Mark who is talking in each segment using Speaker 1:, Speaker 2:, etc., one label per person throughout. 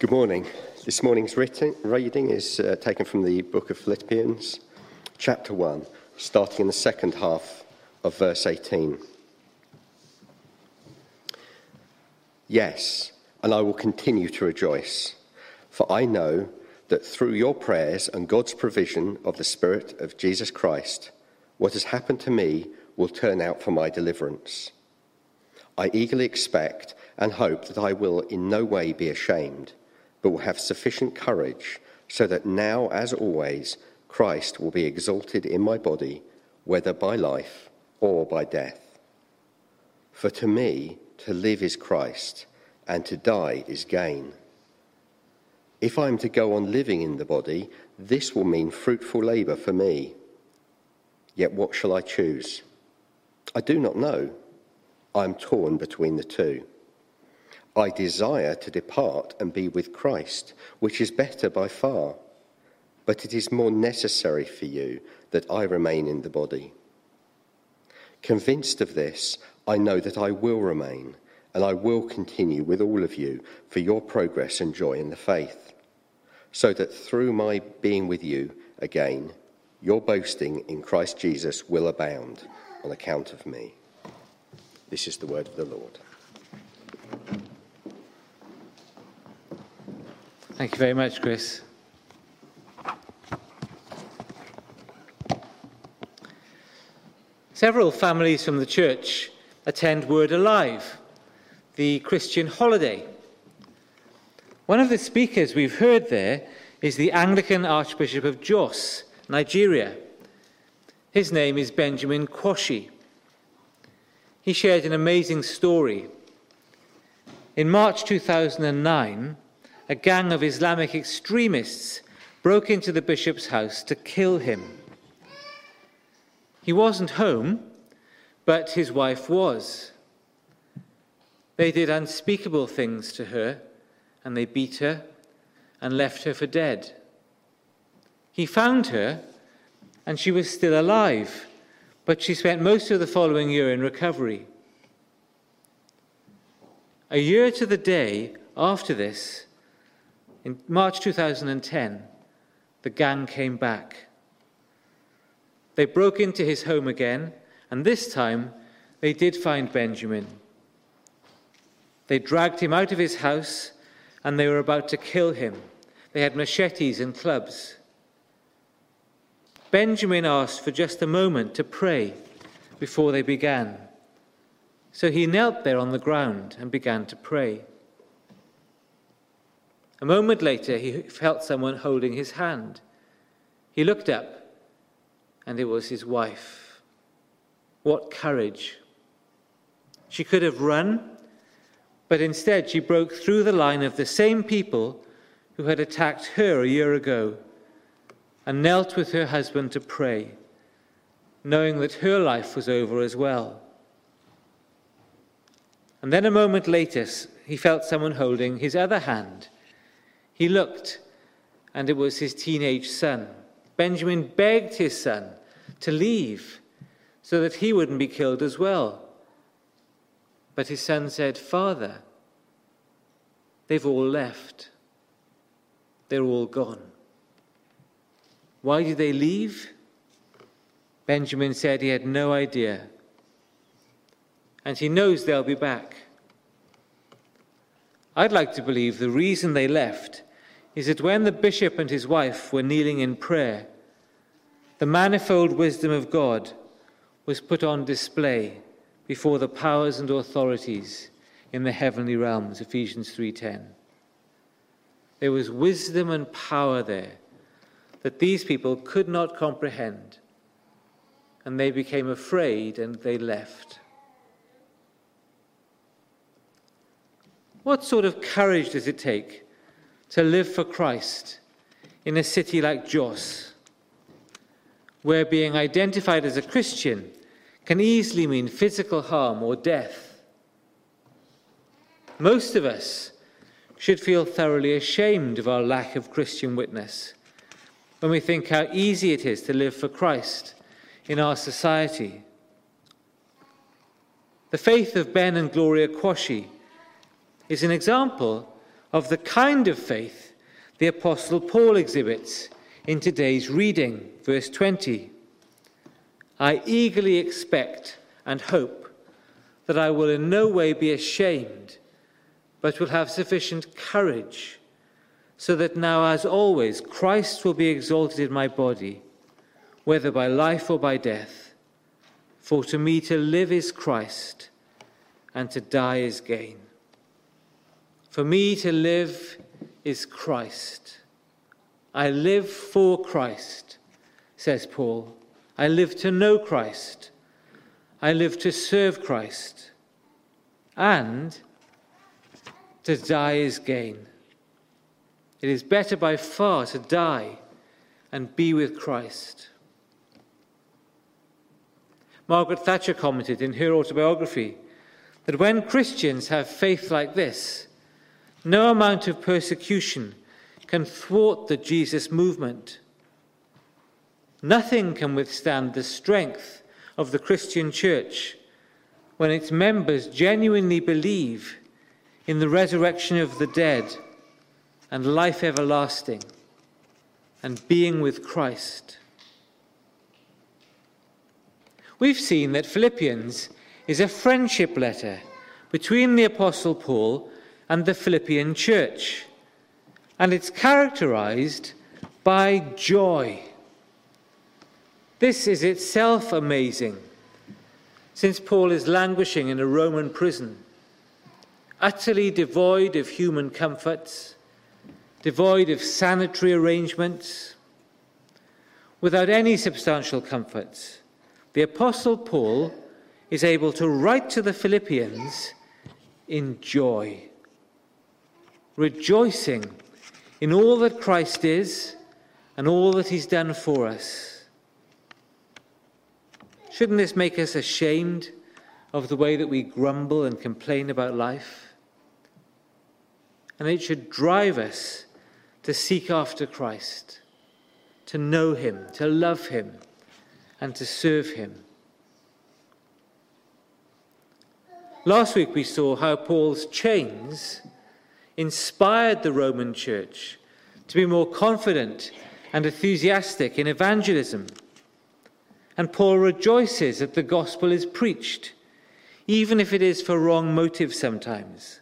Speaker 1: Good morning. This morning's reading is uh, taken from the book of Philippians, chapter 1, starting in the second half of verse 18. Yes, and I will continue to rejoice, for I know that through your prayers and God's provision of the Spirit of Jesus Christ, what has happened to me will turn out for my deliverance. I eagerly expect and hope that I will in no way be ashamed but will have sufficient courage so that now, as always, Christ will be exalted in my body, whether by life or by death. For to me, to live is Christ, and to die is gain. If I am to go on living in the body, this will mean fruitful labour for me. Yet what shall I choose? I do not know. I am torn between the two. I desire to depart and be with Christ, which is better by far. But it is more necessary for you that I remain in the body. Convinced of this, I know that I will remain, and I will continue with all of you for your progress and joy in the faith, so that through my being with you again, your boasting in Christ Jesus will abound on account of me. This is the word of the Lord.
Speaker 2: Thank you very much, Chris. Several families from the church attend Word Alive, the Christian holiday. One of the speakers we've heard there is the Anglican Archbishop of Jos, Nigeria. His name is Benjamin Kwashi. He shared an amazing story. In March 2009, a gang of Islamic extremists broke into the bishop's house to kill him. He wasn't home, but his wife was. They did unspeakable things to her, and they beat her and left her for dead. He found her, and she was still alive, but she spent most of the following year in recovery. A year to the day after this, in March 2010, the gang came back. They broke into his home again, and this time they did find Benjamin. They dragged him out of his house and they were about to kill him. They had machetes and clubs. Benjamin asked for just a moment to pray before they began. So he knelt there on the ground and began to pray. A moment later, he felt someone holding his hand. He looked up, and it was his wife. What courage! She could have run, but instead she broke through the line of the same people who had attacked her a year ago and knelt with her husband to pray, knowing that her life was over as well. And then a moment later, he felt someone holding his other hand. He looked, and it was his teenage son. Benjamin begged his son to leave so that he wouldn't be killed as well. But his son said, Father, they've all left. They're all gone. Why did they leave? Benjamin said he had no idea. And he knows they'll be back. I'd like to believe the reason they left is that when the bishop and his wife were kneeling in prayer, the manifold wisdom of God was put on display before the powers and authorities in the heavenly realms Ephesians 3:10 there was wisdom and power there that these people could not comprehend and they became afraid and they left what sort of courage does it take to live for Christ in a city like Jos, where being identified as a Christian can easily mean physical harm or death. Most of us should feel thoroughly ashamed of our lack of Christian witness when we think how easy it is to live for Christ in our society. The faith of Ben and Gloria Kwashi is an example of the kind of faith the Apostle Paul exhibits in today's reading, verse 20. I eagerly expect and hope that I will in no way be ashamed, but will have sufficient courage, so that now, as always, Christ will be exalted in my body, whether by life or by death. For to me to live is Christ, and to die is gain. For me to live is Christ. I live for Christ, says Paul. I live to know Christ. I live to serve Christ. And to die is gain. It is better by far to die and be with Christ. Margaret Thatcher commented in her autobiography that when Christians have faith like this, no amount of persecution can thwart the Jesus movement. Nothing can withstand the strength of the Christian church when its members genuinely believe in the resurrection of the dead and life everlasting and being with Christ. We've seen that Philippians is a friendship letter between the Apostle Paul and the Philippian church, and it's characterized by joy. This is itself amazing, since Paul is languishing in a Roman prison, utterly devoid of human comforts, devoid of sanitary arrangements, without any substantial comforts. The Apostle Paul is able to write to the Philippians in joy, rejoicing in all that Christ is and all that he's done for us. Shouldn't this make us ashamed of the way that we grumble and complain about life? And it should drive us to seek after Christ, to know him, to love him, and to serve him. Last week we saw how Paul's chains inspired the Roman church to be more confident and enthusiastic in evangelism. And Paul rejoices that the gospel is preached, even if it is for wrong motives sometimes.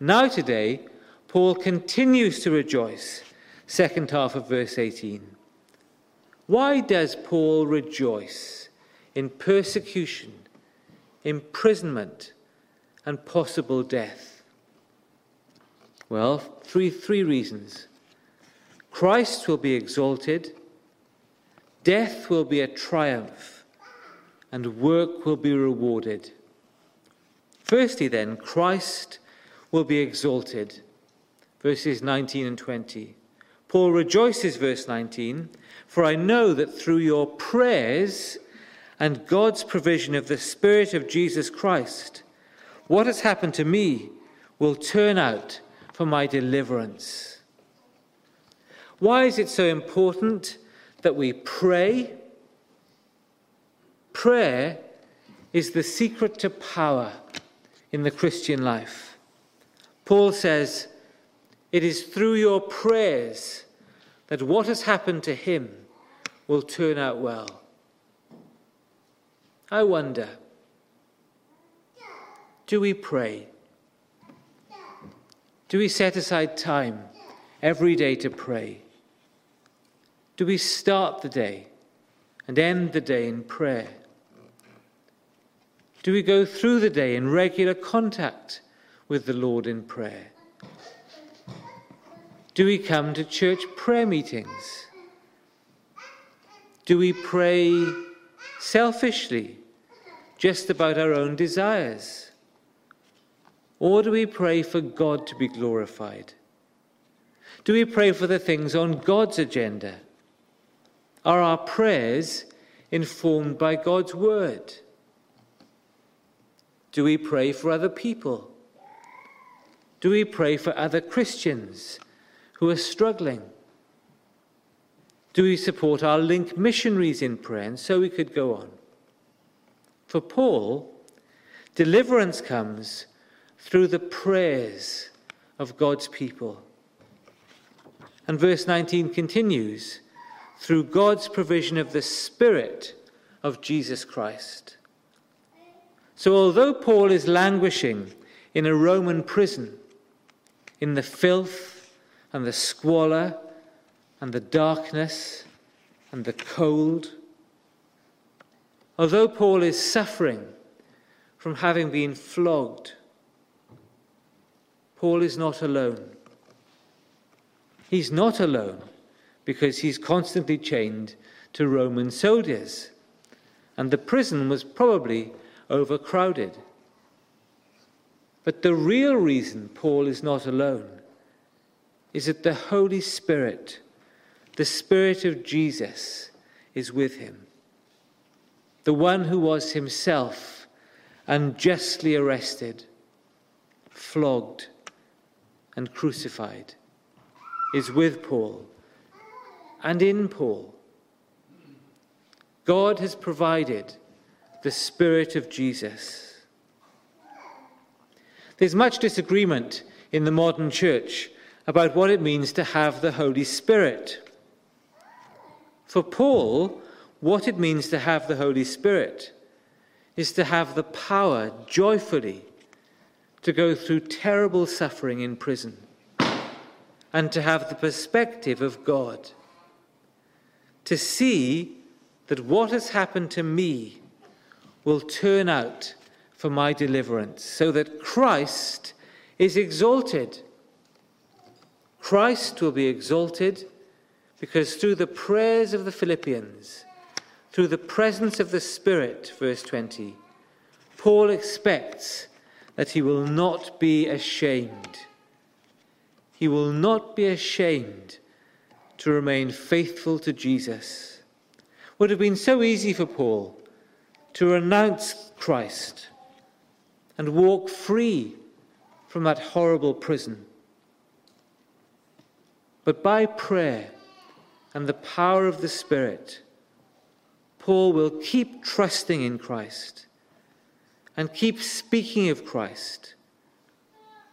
Speaker 2: Now, today, Paul continues to rejoice. Second half of verse 18. Why does Paul rejoice in persecution? imprisonment, and possible death? Well, three, three reasons. Christ will be exalted, death will be a triumph, and work will be rewarded. Firstly, then, Christ will be exalted. Verses 19 and 20. Paul rejoices, verse 19, for I know that through your prayers and God's provision of the Spirit of Jesus Christ, what has happened to me will turn out for my deliverance. Why is it so important that we pray? Prayer is the secret to power in the Christian life. Paul says, It is through your prayers that what has happened to him will turn out well. I wonder do we pray? Do we set aside time every day to pray? Do we start the day and end the day in prayer? Do we go through the day in regular contact with the Lord in prayer? Do we come to church prayer meetings? Do we pray selfishly, just about our own desires? Or do we pray for God to be glorified? Do we pray for the things on God's agenda? Are our prayers informed by God's word? Do we pray for other people? Do we pray for other Christians who are struggling? Do we support our link missionaries in prayer? And so we could go on. For Paul, deliverance comes through the prayers of God's people. And verse 19 continues through God's provision of the Spirit of Jesus Christ. So, although Paul is languishing in a Roman prison, in the filth and the squalor and the darkness and the cold, although Paul is suffering from having been flogged, Paul is not alone. He's not alone because he's constantly chained to Roman soldiers, and the prison was probably overcrowded. But the real reason Paul is not alone is that the Holy Spirit, the Spirit of Jesus, is with him. The one who was himself unjustly arrested, flogged, and crucified is with Paul and in Paul. God has provided the Spirit of Jesus. There's much disagreement in the modern church about what it means to have the Holy Spirit. For Paul, what it means to have the Holy Spirit is to have the power joyfully to go through terrible suffering in prison and to have the perspective of God. To see that what has happened to me will turn out for my deliverance, so that Christ is exalted. Christ will be exalted because through the prayers of the Philippians, through the presence of the Spirit, verse 20, Paul expects that he will not be ashamed he will not be ashamed to remain faithful to Jesus. Would have been so easy for Paul to renounce Christ and walk free from that horrible prison. But by prayer and the power of the Spirit, Paul will keep trusting in Christ and keep speaking of Christ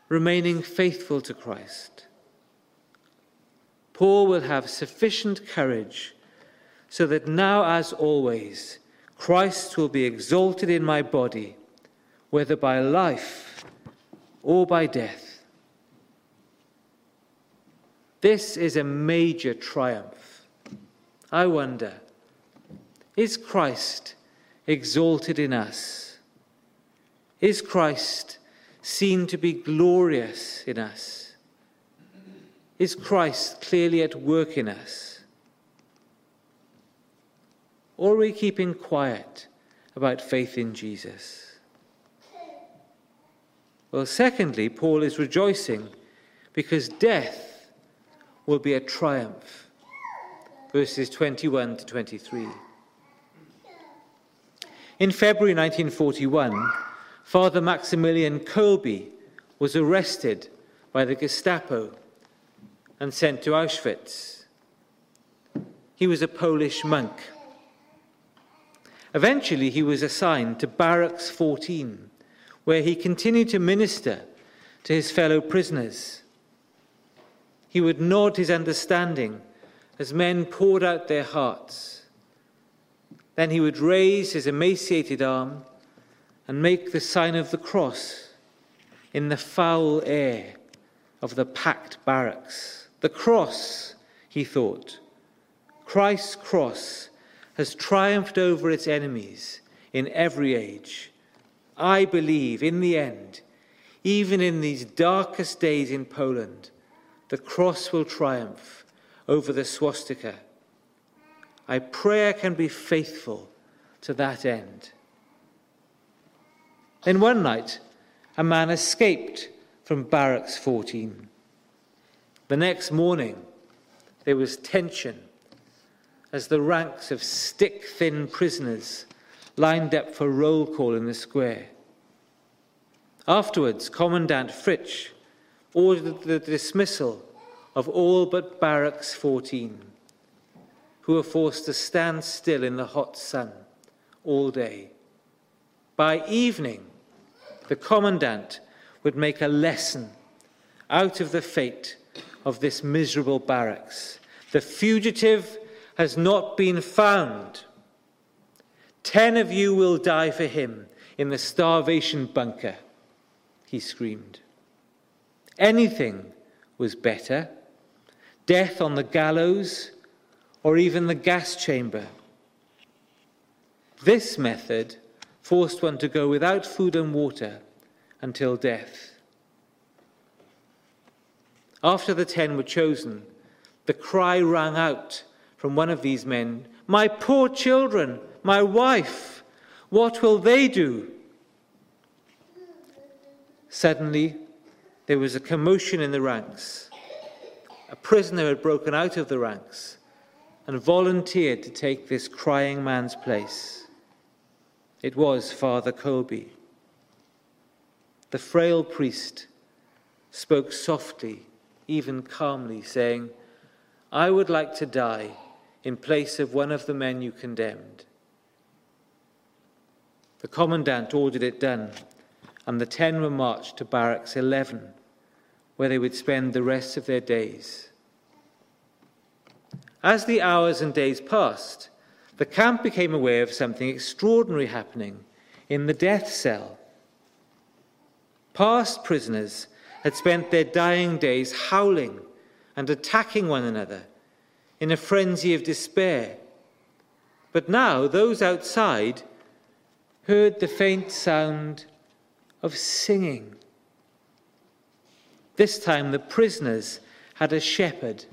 Speaker 2: remaining faithful to Christ. Paul will have sufficient courage so that now, as always, Christ will be exalted in my body, whether by life or by death. This is a major triumph. I wonder, is Christ exalted in us? Is Christ seen to be glorious in us? Is Christ clearly at work in us? Or are we keeping quiet about faith in Jesus? Well, secondly, Paul is rejoicing because death will be a triumph. Verses 21 to 23. In February 1941, Father Maximilian Kolbe was arrested by the Gestapo and sent to Auschwitz. He was a Polish monk. Eventually, he was assigned to Barracks 14, where he continued to minister to his fellow prisoners. He would nod his understanding as men poured out their hearts. Then he would raise his emaciated arm and make the sign of the cross in the foul air of the packed barracks. The cross, he thought, Christ's cross has triumphed over its enemies in every age. I believe in the end, even in these darkest days in Poland, the cross will triumph over the swastika. I pray I can be faithful to that end. Then one night, a man escaped from Barracks 14. The next morning, there was tension as the ranks of stick thin prisoners lined up for roll call in the square. Afterwards, Commandant Fritsch ordered the dismissal of all but Barracks 14, who were forced to stand still in the hot sun all day. By evening, the commandant would make a lesson out of the fate of this miserable barracks. The fugitive has not been found. Ten of you will die for him in the starvation bunker, he screamed. Anything was better death on the gallows or even the gas chamber. This method forced one to go without food and water until death. After the ten were chosen, the cry rang out from one of these men My poor children, my wife, what will they do? Suddenly, there was a commotion in the ranks. A prisoner had broken out of the ranks and volunteered to take this crying man's place. It was Father Kolbe. The frail priest spoke softly, even calmly, saying, I would like to die in place of one of the men you condemned. The commandant ordered it done, and the ten were marched to barracks 11, where they would spend the rest of their days. As the hours and days passed, the camp became aware of something extraordinary happening in the death cell. Past prisoners had spent their dying days howling and attacking one another in a frenzy of despair. But now those outside heard the faint sound of singing. This time the prisoners had a shepherd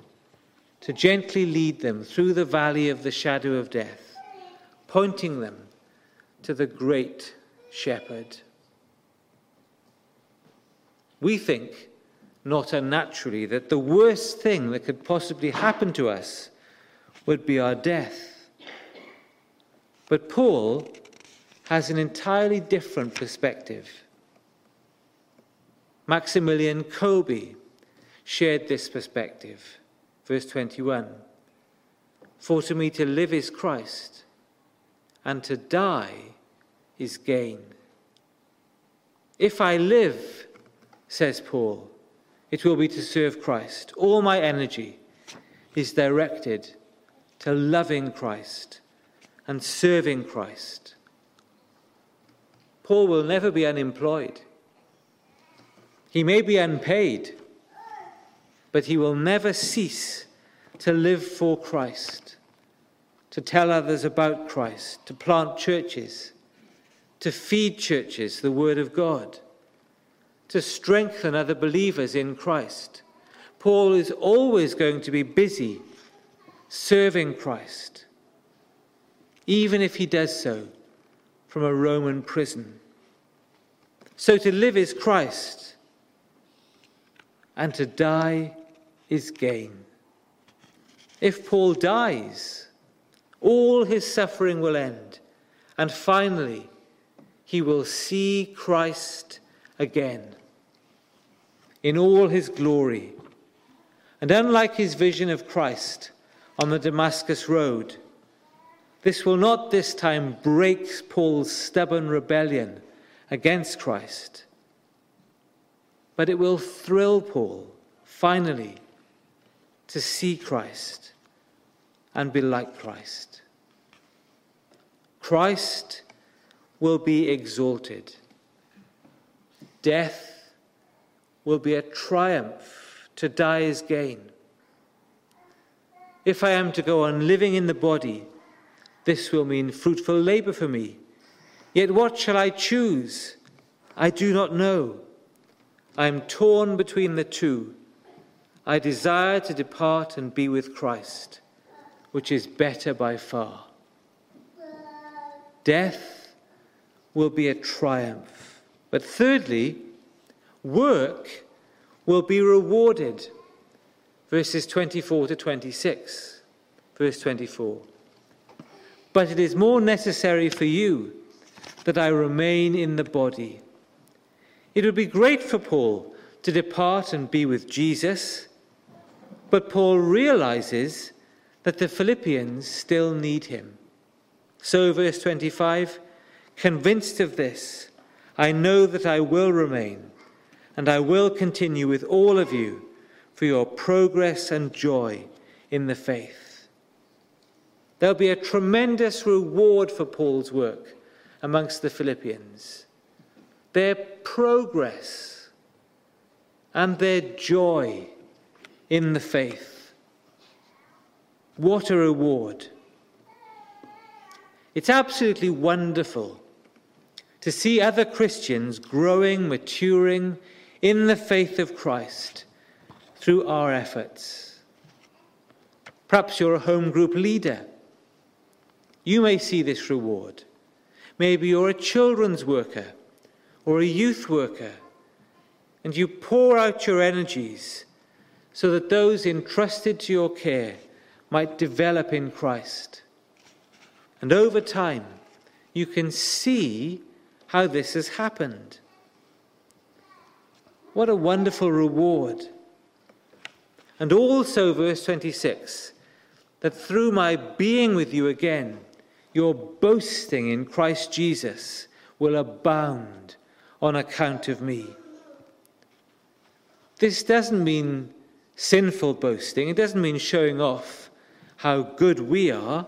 Speaker 2: to gently lead them through the valley of the shadow of death, pointing them to the great shepherd. We think, not unnaturally, that the worst thing that could possibly happen to us would be our death. But Paul has an entirely different perspective. Maximilian Kolbe shared this perspective. Verse 21 For to me to live is Christ, and to die is gain. If I live, says Paul, it will be to serve Christ. All my energy is directed to loving Christ and serving Christ. Paul will never be unemployed. He may be unpaid, but he will never cease to live for Christ, to tell others about Christ, to plant churches, to feed churches the Word of God, to strengthen other believers in Christ. Paul is always going to be busy serving Christ, even if he does so from a Roman prison. So to live is Christ, and to die is gain. If Paul dies, all his suffering will end, and finally, he will see Christ again in all his glory. And unlike his vision of Christ on the Damascus Road, this will not this time break Paul's stubborn rebellion against Christ, but it will thrill Paul, finally, to see Christ and be like Christ. Christ will be exalted. Death will be a triumph. To die is gain. If I am to go on living in the body, this will mean fruitful labor for me. Yet what shall I choose? I do not know. I am torn between the two. I desire to depart and be with Christ, which is better by far. Death will be a triumph. But thirdly, work will be rewarded. Verses 24 to 26. Verse 24. But it is more necessary for you that I remain in the body. It would be great for Paul to depart and be with Jesus but Paul realizes that the Philippians still need him. So, verse 25 convinced of this, I know that I will remain, and I will continue with all of you for your progress and joy in the faith. There'll be a tremendous reward for Paul's work amongst the Philippians. Their progress and their joy in the faith. What a reward! It's absolutely wonderful to see other Christians growing, maturing in the faith of Christ through our efforts. Perhaps you're a home group leader. You may see this reward. Maybe you're a children's worker or a youth worker, and you pour out your energies so that those entrusted to your care might develop in Christ. And over time, you can see how this has happened. What a wonderful reward. And also, verse 26, that through my being with you again, your boasting in Christ Jesus will abound on account of me. This doesn't mean sinful boasting, it doesn't mean showing off how good we are.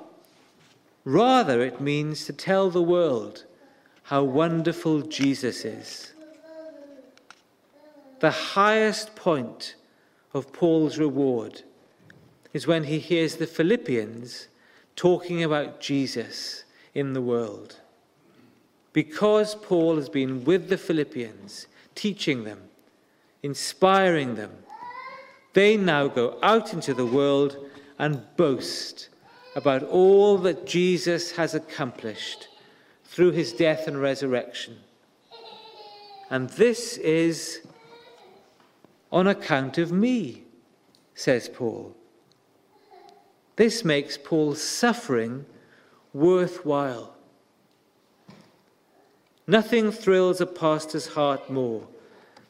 Speaker 2: Rather, it means to tell the world how wonderful Jesus is. The highest point of Paul's reward is when he hears the Philippians talking about Jesus in the world. Because Paul has been with the Philippians, teaching them, inspiring them, they now go out into the world and boast about all that Jesus has accomplished through his death and resurrection. And this is on account of me, says Paul. This makes Paul's suffering worthwhile. Nothing thrills a pastor's heart more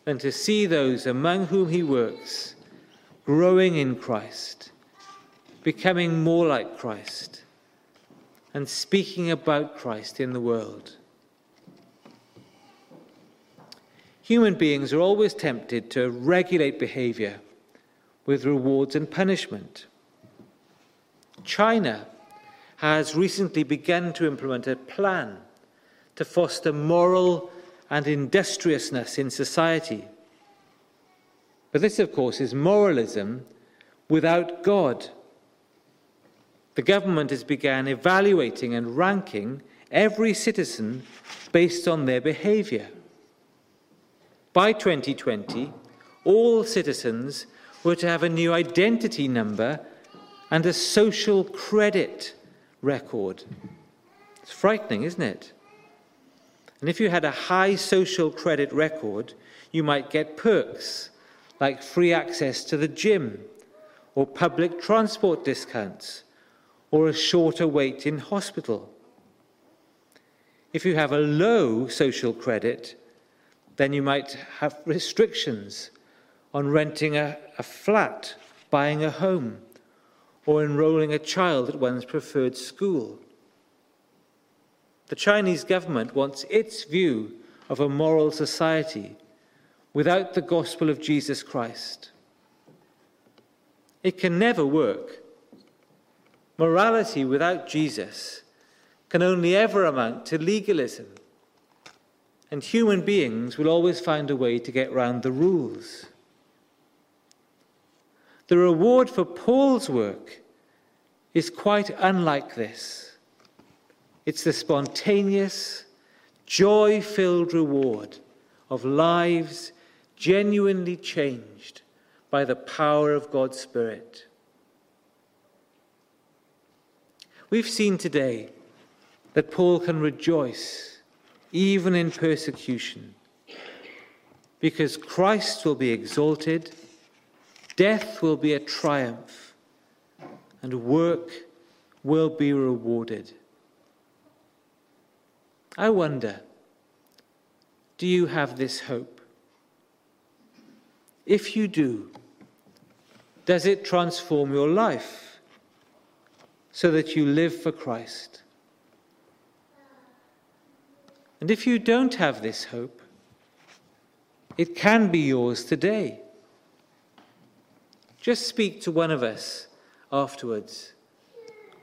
Speaker 2: than to see those among whom he works growing in Christ, becoming more like Christ, and speaking about Christ in the world. Human beings are always tempted to regulate behavior with rewards and punishment. China has recently begun to implement a plan to foster moral and industriousness in society. But this, of course, is moralism without God. The government has begun evaluating and ranking every citizen based on their behaviour. By 2020, all citizens were to have a new identity number and a social credit record. It's frightening, isn't it? And if you had a high social credit record, you might get perks like free access to the gym, or public transport discounts, or a shorter wait in hospital. If you have a low social credit, then you might have restrictions on renting a, a flat, buying a home, or enrolling a child at one's preferred school. The Chinese government wants its view of a moral society without the gospel of Jesus Christ. It can never work. Morality without Jesus can only ever amount to legalism. And human beings will always find a way to get round the rules. The reward for Paul's work is quite unlike this. It's the spontaneous, joy filled reward of lives genuinely changed by the power of God's Spirit. We've seen today that Paul can rejoice even in persecution because Christ will be exalted, death will be a triumph, and work will be rewarded. I wonder, do you have this hope? If you do, does it transform your life so that you live for Christ? And if you don't have this hope, It can be yours today. Just speak to one of us afterwards.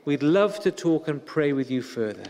Speaker 2: We'd love to talk and pray with you further.